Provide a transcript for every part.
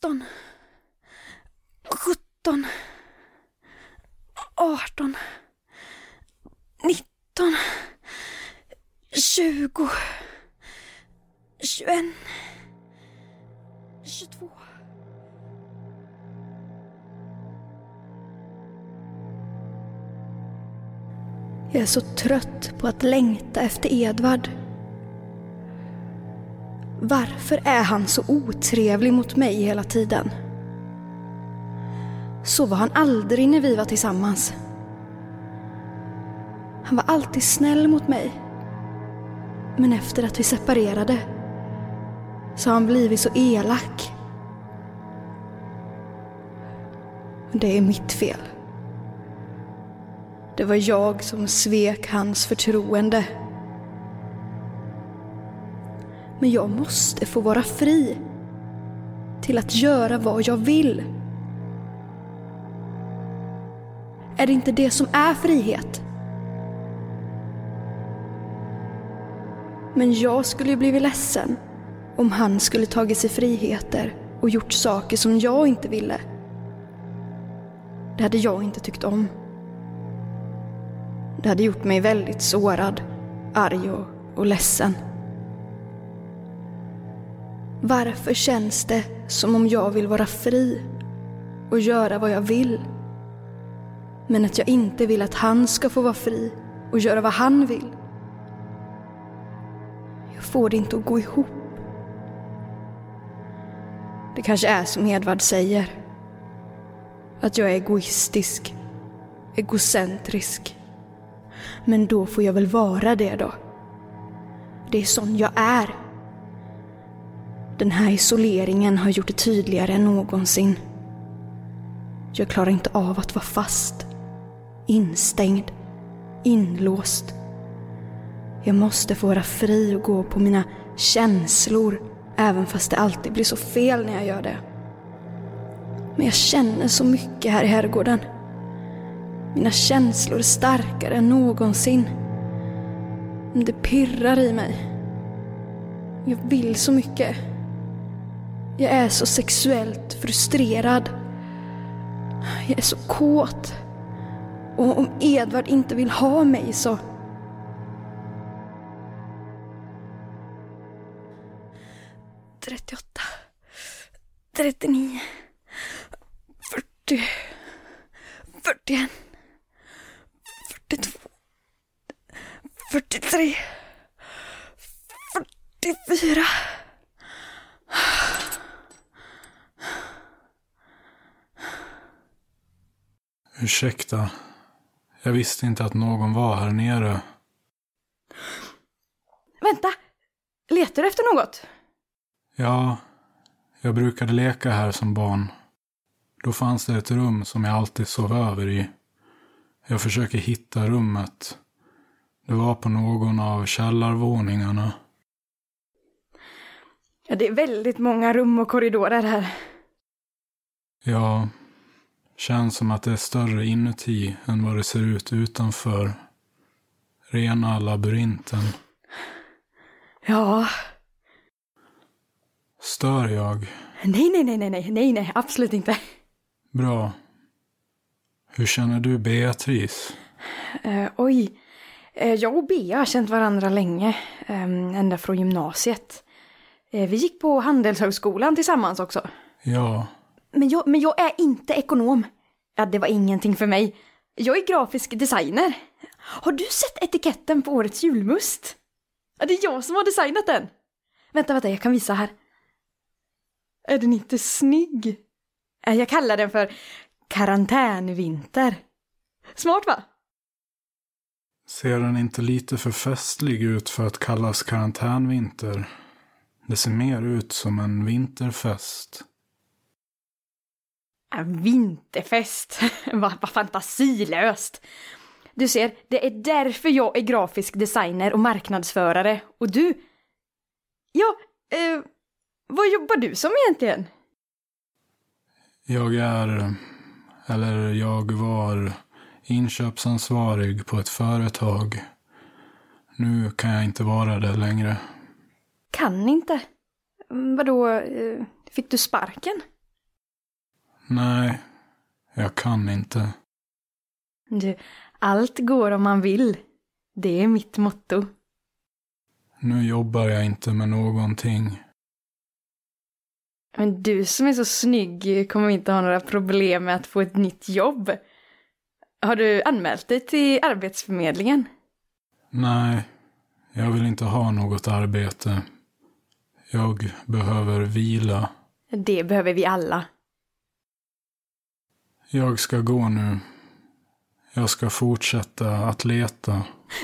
16, 17, 18, 19, 20, 21, 22. Jag är så trött på att längta efter Edvard. Varför är han så otrevlig mot mig hela tiden? Så var han aldrig när vi var tillsammans. Han var alltid snäll mot mig. Men efter att vi separerade så har han blivit så elak. Det är mitt fel. Det var jag som svek hans förtroende. Men jag måste få vara fri till att göra vad jag vill. Är det inte det som är frihet? Men jag skulle ju blivit ledsen om han skulle tagit sig friheter och gjort saker som jag inte ville. Det hade jag inte tyckt om. Det hade gjort mig väldigt sårad, arg och, och ledsen. Varför känns det som om jag vill vara fri och göra vad jag vill? Men att jag inte vill att han ska få vara fri och göra vad han vill. Jag får det inte att gå ihop. Det kanske är som Edvard säger. Att jag är egoistisk, egocentrisk. Men då får jag väl vara det då. Det är sån jag är. Den här isoleringen har gjort det tydligare än någonsin. Jag klarar inte av att vara fast, instängd, inlåst. Jag måste få vara fri och gå på mina känslor, även fast det alltid blir så fel när jag gör det. Men jag känner så mycket här i herrgården. Mina känslor är starkare än någonsin. Det pirrar i mig. Jag vill så mycket. Jag är så sexuellt frustrerad. Jag är så kåt. Och om Edvard inte vill ha mig så... Trettioåtta. Trettionio. Fyrtio. Fyrtioen. Fyrtiotvå. Fyrtiotre. Fyrtiofyra. Ursäkta. Jag visste inte att någon var här nere. Vänta! Letar du efter något? Ja, jag brukade leka här som barn. Då fanns det ett rum som jag alltid sov över i. Jag försöker hitta rummet. Det var på någon av källarvåningarna. Ja, det är väldigt många rum och korridorer här. Ja, känns som att det är större inuti än vad det ser ut utanför. Rena labyrinten. Ja. Stör jag? Nej, nej, nej, nej, nej, nej, nej, absolut inte. Bra. Hur känner du Beatrice? Uh, oj. Uh, jag och Bea har känt varandra länge. Um, ända från gymnasiet. Uh, vi gick på Handelshögskolan tillsammans också. Ja. Men jag, men jag är inte ekonom. Ja, det var ingenting för mig. Jag är grafisk designer. Har du sett etiketten på årets julmust? Ja, det är jag som har designat den. Vänta, vänta, jag kan visa här. Är den inte snygg? Jag kallar den för karantänvinter. Smart va? Ser den inte lite för festlig ut för att kallas karantänvinter? Det ser mer ut som en vinterfest. En vinterfest? Vad va fantasilöst! Du ser, det är därför jag är grafisk designer och marknadsförare. Och du? Ja, eh, vad jobbar du som egentligen? Jag är, eller jag var, inköpsansvarig på ett företag. Nu kan jag inte vara det längre. Kan inte? Vadå, eh, fick du sparken? Nej, jag kan inte. Du, allt går om man vill. Det är mitt motto. Nu jobbar jag inte med någonting. Men du som är så snygg kommer inte ha några problem med att få ett nytt jobb. Har du anmält dig till Arbetsförmedlingen? Nej, jag vill inte ha något arbete. Jag behöver vila. Det behöver vi alla. Jag ska gå nu. Jag ska fortsätta att leta.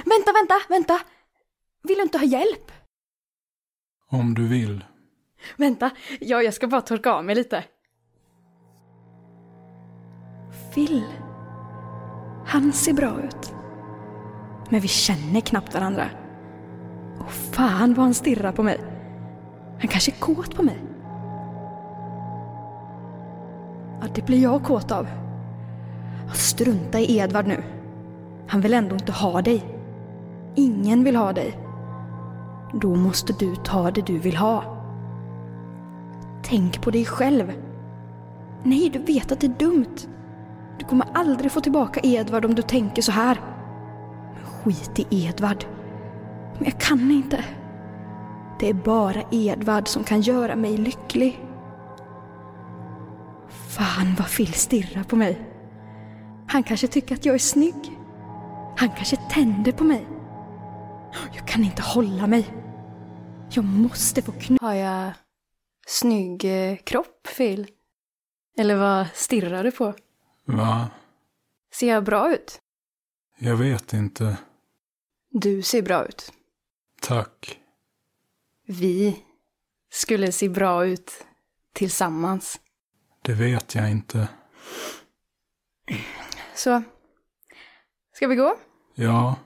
Vänta, vänta, vänta! Vill du inte ha hjälp? Om du vill. Vänta, ja, jag ska bara torka av mig lite. Phil. Han ser bra ut. Men vi känner knappt varandra. Och fan vad han stirrar på mig. Han kanske är kåt på mig. Ja, det blir jag kåt av. Strunta i Edvard nu. Han vill ändå inte ha dig. Ingen vill ha dig. Då måste du ta det du vill ha. Tänk på dig själv. Nej, du vet att det är dumt. Du kommer aldrig få tillbaka Edvard om du tänker så här. Men skit i Edvard. Men jag kan inte. Det är bara Edvard som kan göra mig lycklig. Fan vad Phil stirrar på mig. Han kanske tycker att jag är snygg. Han kanske tänder på mig. Jag kan inte hålla mig. Jag måste få knulla. Har jag snygg eh, kropp, Phil? Eller vad stirrar du på? Va? Ser jag bra ut? Jag vet inte. Du ser bra ut. Tack. Vi skulle se bra ut tillsammans. Det vet jag inte. Så, ska vi gå? Ja,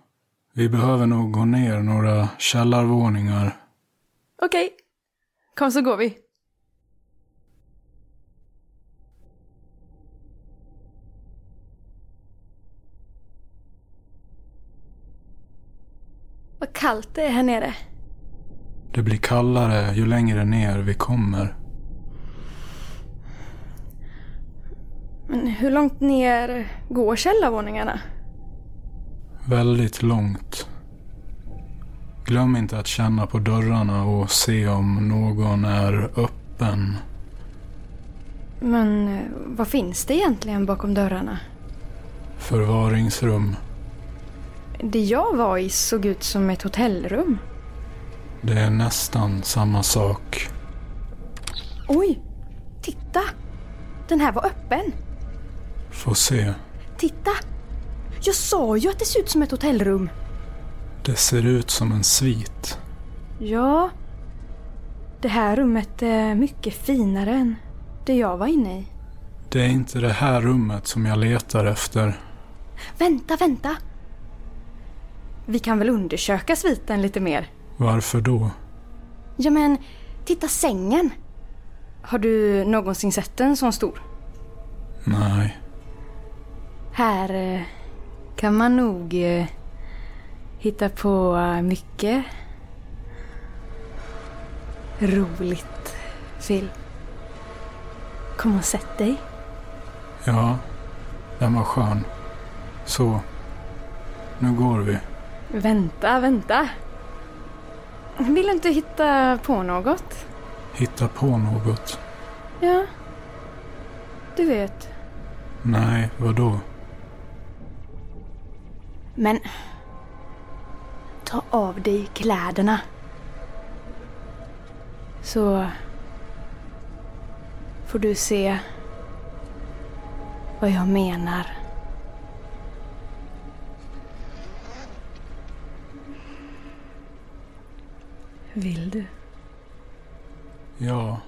vi behöver nog gå ner några källarvåningar. Okej. Kom så går vi. Vad kallt det är här nere. Det blir kallare ju längre ner vi kommer. Men hur långt ner går källarvåningarna? Väldigt långt. Glöm inte att känna på dörrarna och se om någon är öppen. Men eh, vad finns det egentligen bakom dörrarna? Förvaringsrum. Det jag var i såg ut som ett hotellrum. Det är nästan samma sak. Oj! Titta! Den här var öppen. Få se. Titta! Jag sa ju att det ser ut som ett hotellrum. Det ser ut som en svit. Ja. Det här rummet är mycket finare än det jag var inne i. Det är inte det här rummet som jag letar efter. Vänta, vänta! Vi kan väl undersöka sviten lite mer? Varför då? Ja men, titta sängen! Har du någonsin sett den så stor? Nej. Här eh, kan man nog eh, hitta på eh, mycket roligt, Phil. Kom och sätt dig. Ja, den var skön. Så, nu går vi. Vänta, vänta. Vill du inte hitta på något? Hitta på något. Ja. Du vet. Nej, vadå? Men... Ta av dig kläderna. Så... Får du se vad jag menar. Vill du? Ja,